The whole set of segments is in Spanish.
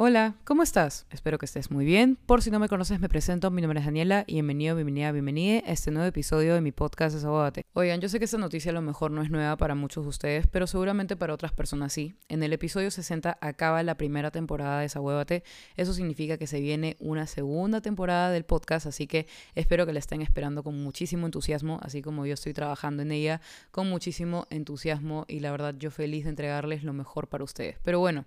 Hola, ¿cómo estás? Espero que estés muy bien. Por si no me conoces, me presento. Mi nombre es Daniela y bienvenido, bienvenida, bienvenida a este nuevo episodio de mi podcast Desahogate. Oigan, yo sé que esta noticia a lo mejor no es nueva para muchos de ustedes, pero seguramente para otras personas sí. En el episodio 60 acaba la primera temporada de Desahuévate. Eso significa que se viene una segunda temporada del podcast, así que espero que la estén esperando con muchísimo entusiasmo, así como yo estoy trabajando en ella con muchísimo entusiasmo y la verdad yo feliz de entregarles lo mejor para ustedes. Pero bueno,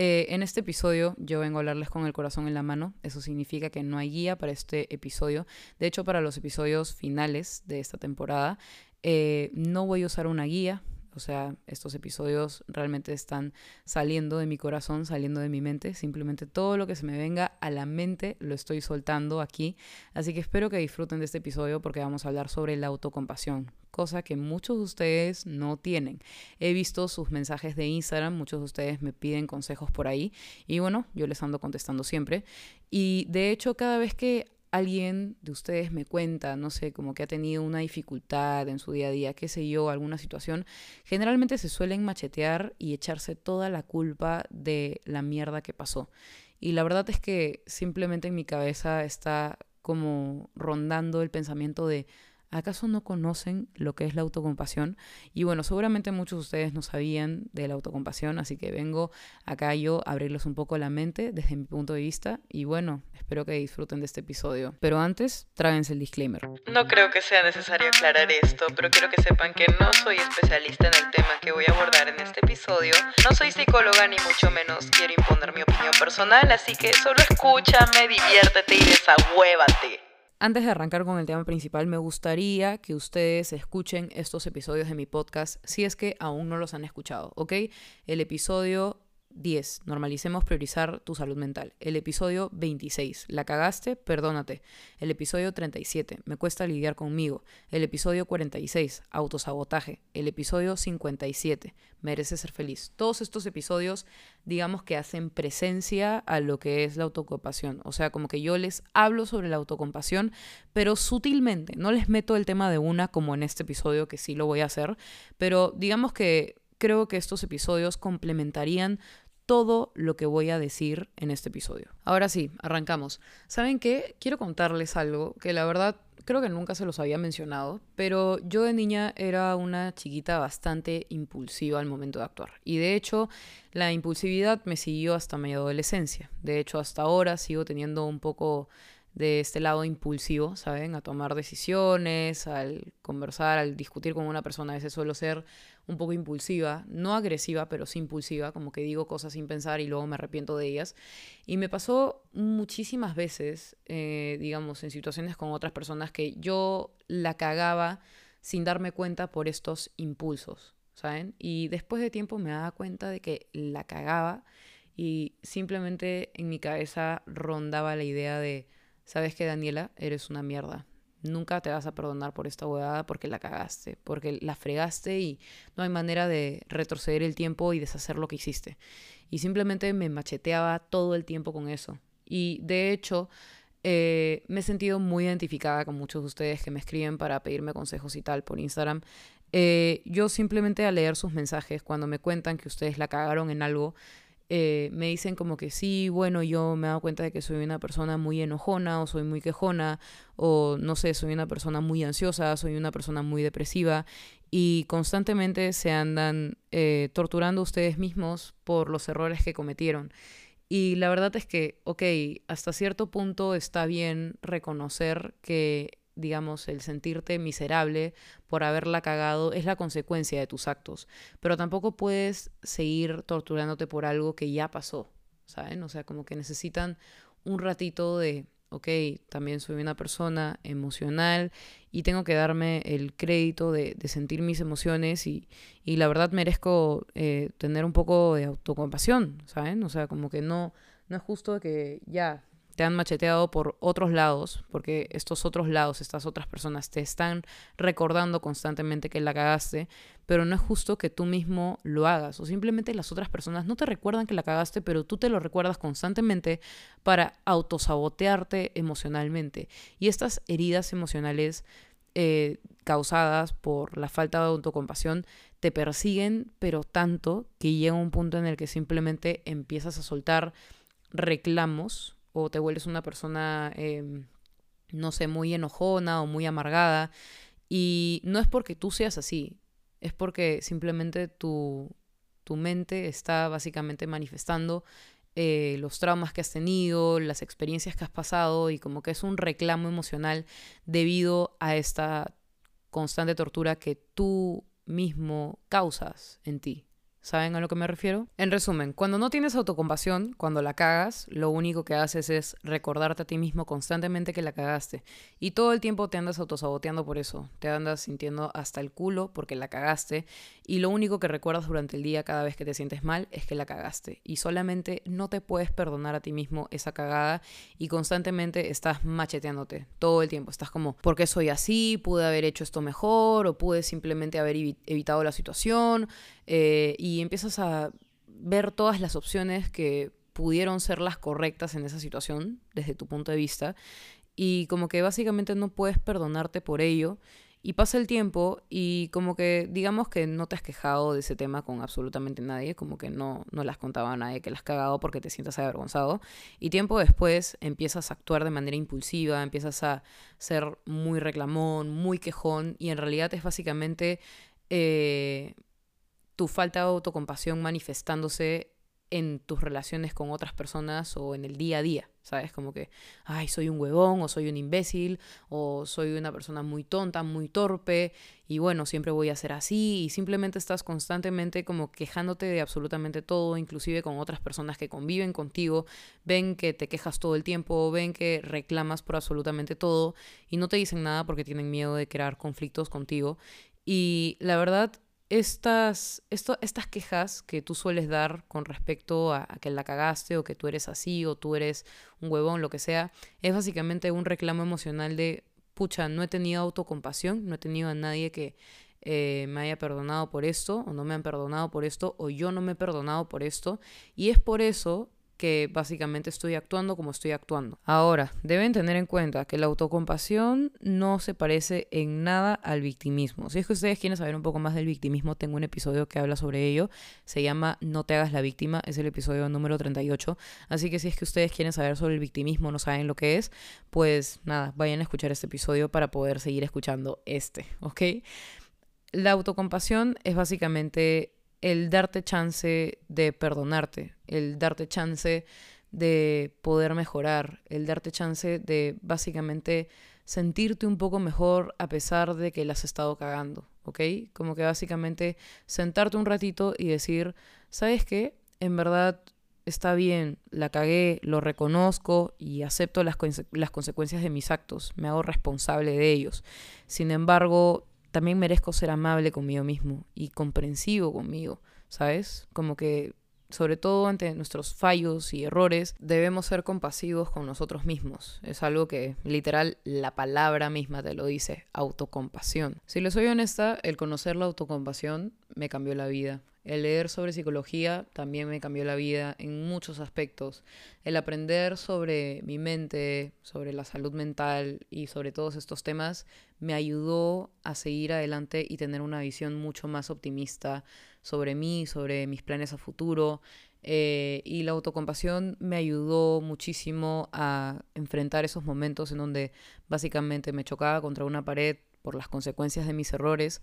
eh, en este episodio yo vengo a hablarles con el corazón en la mano. Eso significa que no hay guía para este episodio. De hecho, para los episodios finales de esta temporada, eh, no voy a usar una guía. O sea, estos episodios realmente están saliendo de mi corazón, saliendo de mi mente. Simplemente todo lo que se me venga a la mente lo estoy soltando aquí. Así que espero que disfruten de este episodio porque vamos a hablar sobre la autocompasión, cosa que muchos de ustedes no tienen. He visto sus mensajes de Instagram, muchos de ustedes me piden consejos por ahí y bueno, yo les ando contestando siempre. Y de hecho, cada vez que alguien de ustedes me cuenta, no sé, como que ha tenido una dificultad en su día a día, qué sé yo, alguna situación, generalmente se suelen machetear y echarse toda la culpa de la mierda que pasó. Y la verdad es que simplemente en mi cabeza está como rondando el pensamiento de, ¿Acaso no conocen lo que es la autocompasión? Y bueno, seguramente muchos de ustedes no sabían de la autocompasión, así que vengo acá yo a abrirles un poco la mente desde mi punto de vista y bueno, espero que disfruten de este episodio. Pero antes, tráguense el disclaimer. No creo que sea necesario aclarar esto, pero quiero que sepan que no soy especialista en el tema que voy a abordar en este episodio. No soy psicóloga ni mucho menos quiero imponer mi opinión personal, así que solo escúchame, diviértete y desahuévate. Antes de arrancar con el tema principal, me gustaría que ustedes escuchen estos episodios de mi podcast si es que aún no los han escuchado, ¿ok? El episodio 10. Normalicemos priorizar tu salud mental. El episodio 26. La cagaste, perdónate. El episodio 37. Me cuesta lidiar conmigo. El episodio 46. Autosabotaje. El episodio 57. Mereces ser feliz. Todos estos episodios, digamos que hacen presencia a lo que es la autocompasión. O sea, como que yo les hablo sobre la autocompasión, pero sutilmente. No les meto el tema de una como en este episodio, que sí lo voy a hacer. Pero digamos que creo que estos episodios complementarían todo lo que voy a decir en este episodio. Ahora sí, arrancamos. ¿Saben qué? Quiero contarles algo que la verdad creo que nunca se los había mencionado, pero yo de niña era una chiquita bastante impulsiva al momento de actuar. Y de hecho, la impulsividad me siguió hasta mi adolescencia. De hecho, hasta ahora sigo teniendo un poco de este lado impulsivo, ¿saben? A tomar decisiones, al conversar, al discutir con una persona. A veces suelo ser un poco impulsiva, no agresiva, pero sí impulsiva, como que digo cosas sin pensar y luego me arrepiento de ellas. Y me pasó muchísimas veces, eh, digamos, en situaciones con otras personas que yo la cagaba sin darme cuenta por estos impulsos, ¿saben? Y después de tiempo me daba cuenta de que la cagaba y simplemente en mi cabeza rondaba la idea de, ¿sabes qué, Daniela? Eres una mierda nunca te vas a perdonar por esta huevada porque la cagaste, porque la fregaste y no hay manera de retroceder el tiempo y deshacer lo que hiciste. Y simplemente me macheteaba todo el tiempo con eso. Y de hecho, eh, me he sentido muy identificada con muchos de ustedes que me escriben para pedirme consejos y tal por Instagram. Eh, yo simplemente al leer sus mensajes, cuando me cuentan que ustedes la cagaron en algo, eh, me dicen como que sí, bueno, yo me he dado cuenta de que soy una persona muy enojona o soy muy quejona o no sé, soy una persona muy ansiosa, soy una persona muy depresiva y constantemente se andan eh, torturando ustedes mismos por los errores que cometieron. Y la verdad es que, ok, hasta cierto punto está bien reconocer que digamos, el sentirte miserable por haberla cagado es la consecuencia de tus actos, pero tampoco puedes seguir torturándote por algo que ya pasó, ¿saben? O sea, como que necesitan un ratito de, ok, también soy una persona emocional y tengo que darme el crédito de, sentir mis emociones y, la verdad merezco eh, tener un poco de autocompasión, ¿saben? O sea, como que no, no es justo que ya te han macheteado por otros lados, porque estos otros lados, estas otras personas te están recordando constantemente que la cagaste, pero no es justo que tú mismo lo hagas, o simplemente las otras personas no te recuerdan que la cagaste, pero tú te lo recuerdas constantemente para autosabotearte emocionalmente. Y estas heridas emocionales eh, causadas por la falta de autocompasión te persiguen, pero tanto que llega un punto en el que simplemente empiezas a soltar reclamos o te vuelves una persona, em, no sé, muy enojona o muy amargada. Y no es porque tú seas así, es porque simplemente tu, tu mente está básicamente manifestando eh, los traumas que has tenido, las experiencias que has pasado y como que es un reclamo emocional debido a esta constante tortura que tú mismo causas en ti. ¿Saben a lo que me refiero? En resumen, cuando no tienes autocompasión, cuando la cagas, lo único que haces es recordarte a ti mismo constantemente que la cagaste. Y todo el tiempo te andas autosaboteando por eso. Te andas sintiendo hasta el culo porque la cagaste. Y lo único que recuerdas durante el día cada vez que te sientes mal es que la cagaste. Y solamente no te puedes perdonar a ti mismo esa cagada y constantemente estás macheteándote todo el tiempo. Estás como, ¿por qué soy así? ¿Pude haber hecho esto mejor? ¿O pude simplemente haber evitado la situación? Eh, y empiezas a ver todas las opciones que pudieron ser las correctas en esa situación desde tu punto de vista y como que básicamente no puedes perdonarte por ello y pasa el tiempo y como que digamos que no te has quejado de ese tema con absolutamente nadie, como que no, no le has contado a nadie que le has cagado porque te sientas avergonzado y tiempo después empiezas a actuar de manera impulsiva, empiezas a ser muy reclamón, muy quejón y en realidad es básicamente eh, tu falta de autocompasión manifestándose en tus relaciones con otras personas o en el día a día, ¿sabes? Como que, ay, soy un huevón o soy un imbécil o soy una persona muy tonta, muy torpe y bueno, siempre voy a ser así y simplemente estás constantemente como quejándote de absolutamente todo, inclusive con otras personas que conviven contigo, ven que te quejas todo el tiempo, ven que reclamas por absolutamente todo y no te dicen nada porque tienen miedo de crear conflictos contigo y la verdad estas, esto, estas quejas que tú sueles dar con respecto a, que la cagaste o que tú eres así o tú eres un huevón, lo que sea, es básicamente un reclamo emocional de, pucha, no he tenido autocompasión, no he tenido a nadie que eh, me haya perdonado por esto o no me han perdonado por esto o yo no me he perdonado por esto y es por eso que básicamente estoy actuando como estoy actuando. Ahora, deben tener en cuenta que la autocompasión no se parece en nada al victimismo. Si es que ustedes quieren saber un poco más del victimismo, tengo un episodio que habla sobre ello. Se llama No te hagas la víctima, es el episodio número 38. Así que si es que ustedes quieren saber sobre el victimismo, no saben lo que es, pues nada, vayan a escuchar este episodio para poder seguir escuchando este, ¿ok? La autocompasión es básicamente el darte chance de perdonarte, el darte chance de poder mejorar, el darte chance de básicamente sentirte un poco mejor a pesar de que la has estado cagando, ¿ok? Como que básicamente sentarte un ratito y decir, ¿sabes qué? En verdad está bien, la cagué, lo reconozco y acepto las, las consecuencias de mis actos, me hago responsable de ellos. Sin embargo, también merezco ser amable conmigo mismo y comprensivo conmigo, ¿sabes? Como que sobre todo ante nuestros fallos y errores, debemos ser compasivos con nosotros mismos. Es algo que literal la palabra misma te lo dice, autocompasión. Si le soy honesta, el conocer la autocompasión me cambió la vida. El leer sobre psicología también me cambió la vida en muchos aspectos. El aprender sobre mi mente, sobre la salud mental y sobre todos estos temas me ayudó a seguir adelante y tener una visión mucho más optimista sobre mí, sobre mis planes a futuro. Eh, y la autocompasión me ayudó muchísimo a enfrentar esos momentos en donde básicamente me chocaba contra una pared por las consecuencias de mis errores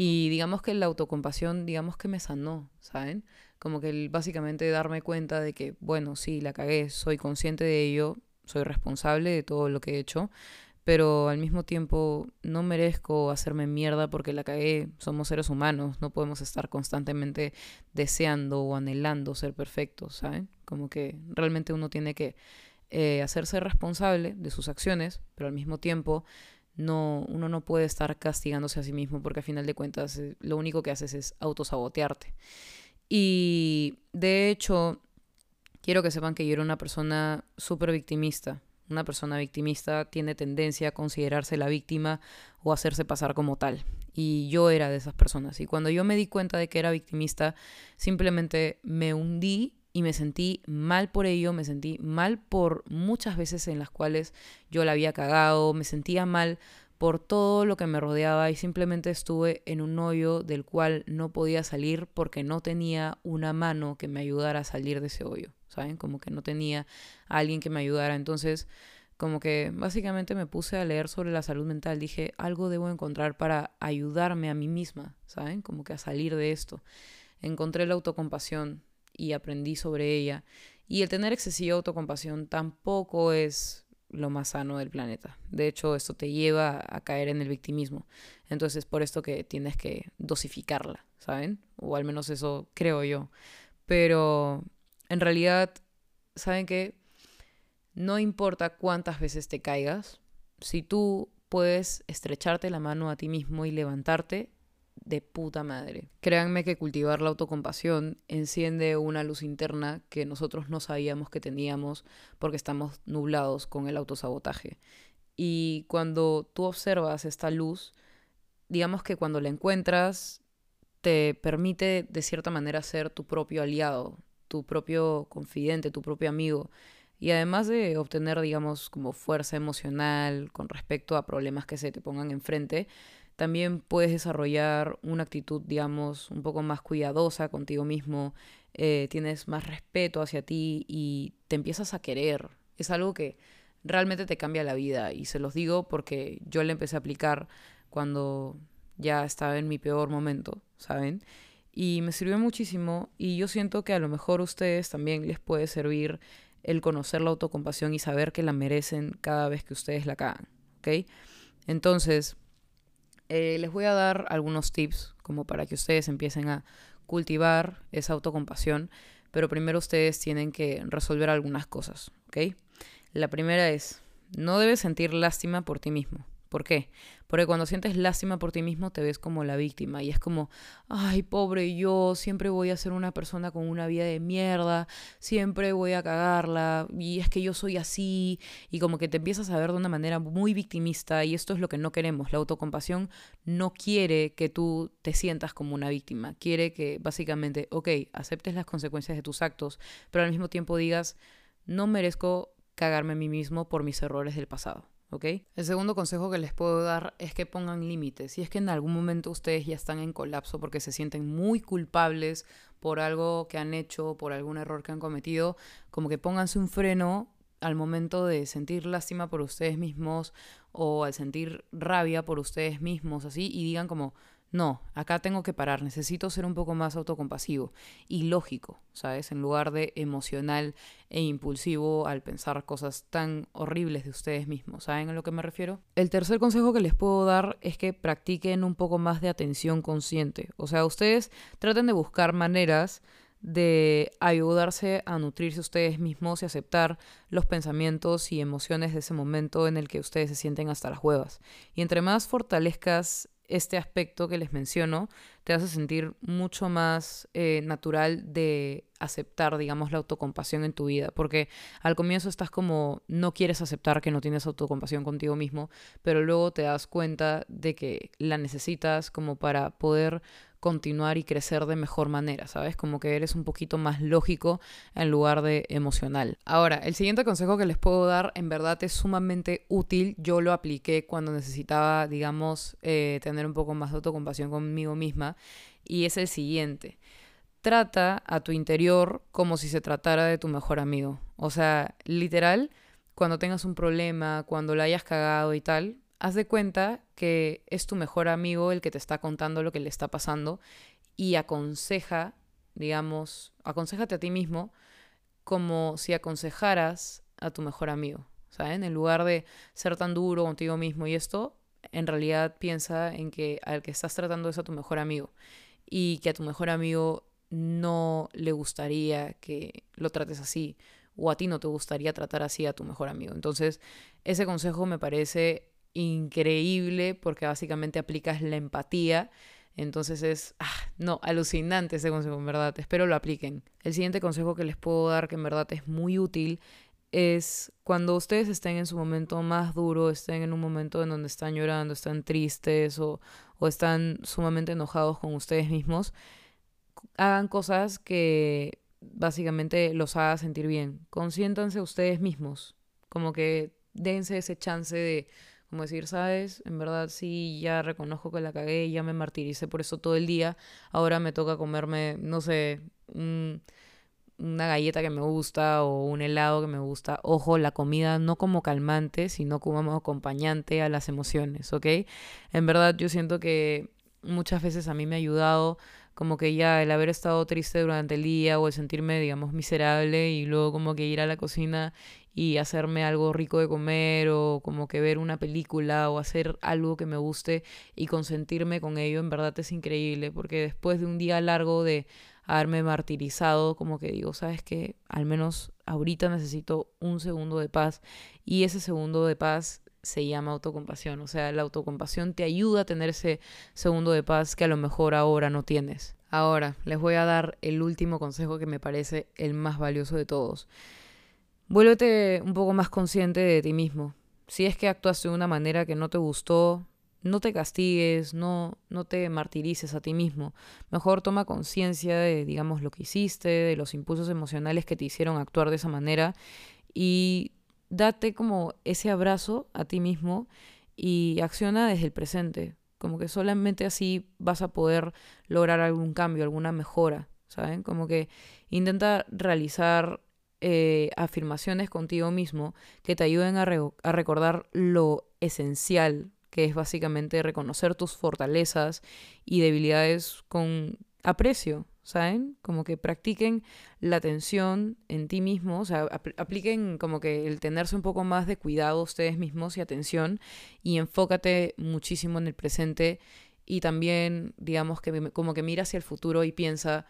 y digamos que la autocompasión, digamos que me sanó, ¿saben? Como que el, básicamente darme cuenta de que, bueno, sí, la cagué, soy consciente de ello, soy responsable de todo lo que he hecho, pero al mismo tiempo no merezco hacerme mierda porque la cagué, somos seres humanos, no podemos estar constantemente deseando o anhelando ser perfectos, ¿saben? Como que realmente uno tiene que eh, hacerse responsable de sus acciones, pero al mismo tiempo no, uno no puede estar castigándose a sí mismo porque al final de cuentas eh, lo único que haces es autosabotearte. Y de hecho, quiero que sepan que yo era una persona súper victimista. Una persona victimista tiene tendencia a considerarse la víctima o hacerse pasar como tal. Y yo era de esas personas. Y cuando yo me di cuenta de que era victimista, simplemente me hundí y me sentí mal por ello, me sentí mal por muchas veces en las cuales yo la había cagado, me sentía mal por todo lo que me rodeaba y simplemente estuve en un hoyo del cual no podía salir porque no tenía una mano que me ayudara a salir de ese hoyo, ¿saben? Como que no tenía a alguien que me ayudara. Entonces, como que básicamente me puse a leer sobre la salud mental. Dije, algo debo encontrar para ayudarme a mí misma, ¿saben? Como que a salir de esto. Encontré la autocompasión y aprendí sobre ella. Y el tener excesiva autocompasión tampoco es lo más sano del planeta. De hecho, esto te lleva a caer en el victimismo. Entonces, por esto que tienes que dosificarla, ¿saben? O al menos eso creo yo. Pero en realidad, ¿saben qué? No importa cuántas veces te caigas, si tú puedes estrecharte la mano a ti mismo y levantarte, de puta madre. Créanme que cultivar la autocompasión enciende una luz interna que nosotros no sabíamos que teníamos porque estamos nublados con el autosabotaje. Y cuando tú observas esta luz, digamos que cuando la encuentras, te permite de cierta manera ser tu propio aliado, tu propio confidente, tu propio amigo. Y además de obtener, digamos, como fuerza emocional con respecto a problemas que se te pongan enfrente, también puedes desarrollar una actitud, digamos, un poco más cuidadosa contigo mismo, eh, tienes más respeto hacia ti y te empiezas a querer. Es algo que realmente te cambia la vida y se los digo porque yo le empecé a aplicar cuando ya estaba en mi peor momento, ¿saben? Y me sirvió muchísimo y yo siento que a lo mejor a ustedes también les puede servir el conocer la autocompasión y saber que la merecen cada vez que ustedes la cagan, ¿ok? Entonces, eh, les voy a dar algunos tips como para que ustedes empiecen a cultivar esa autocompasión, pero primero ustedes tienen que resolver algunas cosas, ¿ok? La primera es, no debes sentir lástima por ti mismo. ¿Por qué? Porque cuando sientes lástima por ti mismo te ves como la víctima y es como, ay, pobre yo, siempre voy a ser una persona con una vida de mierda, siempre voy a cagarla y es que yo soy así y como que te empiezas a ver de una manera muy victimista y esto es lo que no queremos. La autocompasión no quiere que tú te sientas como una víctima, quiere que básicamente, ok, aceptes las consecuencias de tus actos, pero al mismo tiempo digas, no merezco cagarme a mí mismo por mis errores del pasado. ¿Ok? El segundo consejo que les puedo dar es que pongan límites. Si es que en algún momento ustedes ya están en colapso porque se sienten muy culpables por algo que han hecho, por algún error que han cometido, como que pónganse un freno al momento de sentir lástima por ustedes mismos o al sentir rabia por ustedes mismos, así, y digan como, no, acá tengo que parar, necesito ser un poco más autocompasivo y lógico, ¿sabes? En lugar de emocional e impulsivo al pensar cosas tan horribles de ustedes mismos, ¿saben a lo que me refiero? El tercer consejo que les puedo dar es que practiquen un poco más de atención consciente, o sea, ustedes traten de buscar maneras de ayudarse a nutrirse ustedes mismos y aceptar los pensamientos y emociones de ese momento en el que ustedes se sienten hasta las huevas. Y entre más fortalezcas este aspecto que les menciono te hace sentir mucho más eh, natural de aceptar, digamos, la autocompasión en tu vida. Porque al comienzo estás como, no quieres aceptar que no tienes autocompasión contigo mismo, pero luego te das cuenta de que la necesitas como para poder continuar y crecer de mejor manera, ¿sabes? Como que eres un poquito más lógico en lugar de emocional. Ahora, el siguiente consejo que les puedo dar en verdad es sumamente útil. Yo lo apliqué cuando necesitaba, digamos, eh, tener un poco más de autocompasión conmigo misma y es el siguiente. Trata a tu interior como si se tratara de tu mejor amigo. O sea, literal, cuando tengas un problema, cuando la hayas cagado y tal, haz de cuenta que es tu mejor amigo el que te está contando lo que le está pasando y aconseja, digamos, aconsejate a ti mismo como si aconsejaras a tu mejor amigo, ¿saben? En lugar de ser tan duro contigo mismo y esto, en realidad piensa en que al que estás tratando es a tu mejor amigo y que a tu mejor amigo no le gustaría que lo trates así o a ti no te gustaría tratar así a tu mejor amigo. Entonces, ese consejo me parece increíble porque básicamente aplicas la empatía. Entonces es, ah, no, alucinante ese consejo, en verdad. Espero lo apliquen. El siguiente consejo que les puedo dar, que en verdad es muy útil, es cuando ustedes estén en su momento más duro, estén en un momento en donde están llorando, están tristes o, o están sumamente enojados con ustedes mismos, hagan cosas que básicamente los haga sentir bien. Consiéntanse ustedes mismos, como que dense ese chance de como decir, sabes, en verdad sí, ya reconozco que la cagué, ya me martiricé por eso todo el día, ahora me toca comerme, no sé, un, una galleta que me gusta o un helado que me gusta. Ojo, la comida no como calmante, sino como acompañante a las emociones, ¿ok? En verdad yo siento que muchas veces a mí me ha ayudado como que ya el haber estado triste durante el día o el sentirme, digamos, miserable y luego como que ir a la cocina y hacerme algo rico de comer o como que ver una película o hacer algo que me guste y consentirme con ello, en verdad es increíble porque después de un día largo de haberme martirizado, como que digo, sabes que al menos ahorita necesito un segundo de paz y ese segundo de paz se llama autocompasión. O sea, la autocompasión te ayuda a tener ese segundo de paz que a lo mejor ahora no tienes. Ahora, les voy a dar el último consejo que me parece el más valioso de todos. Vuélvete un poco más consciente de ti mismo. Si es que actuaste de una manera que no te gustó, no te castigues, no, no te martirices a ti mismo. Mejor toma conciencia de, digamos, lo que hiciste, de los impulsos emocionales que te hicieron actuar de esa manera y date como ese abrazo a ti mismo y acciona desde el presente. Como que solamente así vas a poder lograr algún cambio, alguna mejora, ¿saben? Como que intenta realizar eh, afirmaciones contigo mismo que te ayuden a, recordar lo esencial, que es básicamente reconocer tus fortalezas y debilidades con aprecio, ¿saben? Como que practiquen la atención en ti mismo, o sea, apliquen como que el tenerse un poco más de cuidado ustedes mismos y atención y enfócate muchísimo en el presente y también, digamos, que como que mira hacia el futuro y piensa,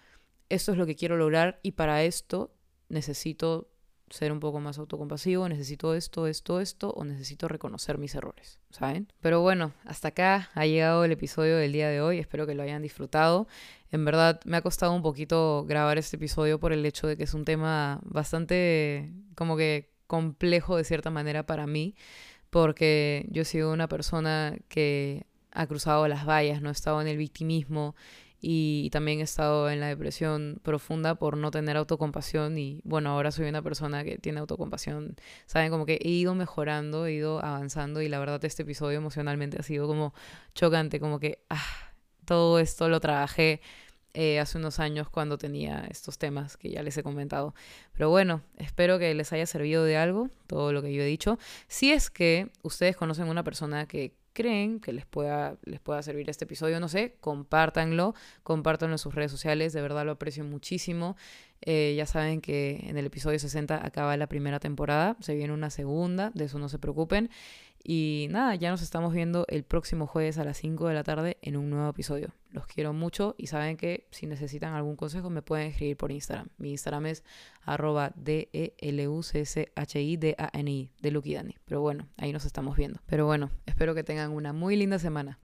esto es lo que quiero lograr y para esto necesito ser un poco más autocompasivo, necesito esto, esto, esto, o necesito reconocer mis errores, ¿saben? Pero bueno, hasta acá ha llegado el episodio del día de hoy, espero que lo hayan disfrutado. En verdad me ha costado un poquito grabar este episodio por el hecho de que es un tema bastante como que complejo de cierta manera para mí, porque yo he sido una persona que ha cruzado las vallas, no he estado en el victimismo y también he estado en la depresión profunda por no tener autocompasión y bueno, ahora soy una persona que tiene autocompasión. Saben, como que he ido mejorando, he ido avanzando y la verdad este episodio emocionalmente ha sido como chocante, como que ah, todo esto lo trabajé eh, hace unos años cuando tenía estos temas que ya les he comentado. Pero bueno, espero que les haya servido de algo todo lo que yo he dicho. Si es que ustedes conocen una persona que creen que les pueda, les pueda servir este episodio, no sé, compártanlo, compártanlo en sus redes sociales, de verdad lo aprecio muchísimo. Eh, ya saben que en el episodio 60 acaba la primera temporada, se viene una segunda, de eso no se preocupen. Y nada, ya nos estamos viendo el próximo jueves a las 5 de la tarde en un nuevo episodio. Los quiero mucho y saben que si necesitan algún consejo me pueden escribir por Instagram. Mi Instagram es arroba D-E-L-U-C-S-H-I-D-A-N-I, de Lucky Dani. Pero bueno, ahí nos estamos viendo. Pero bueno, espero que tengan una muy linda semana.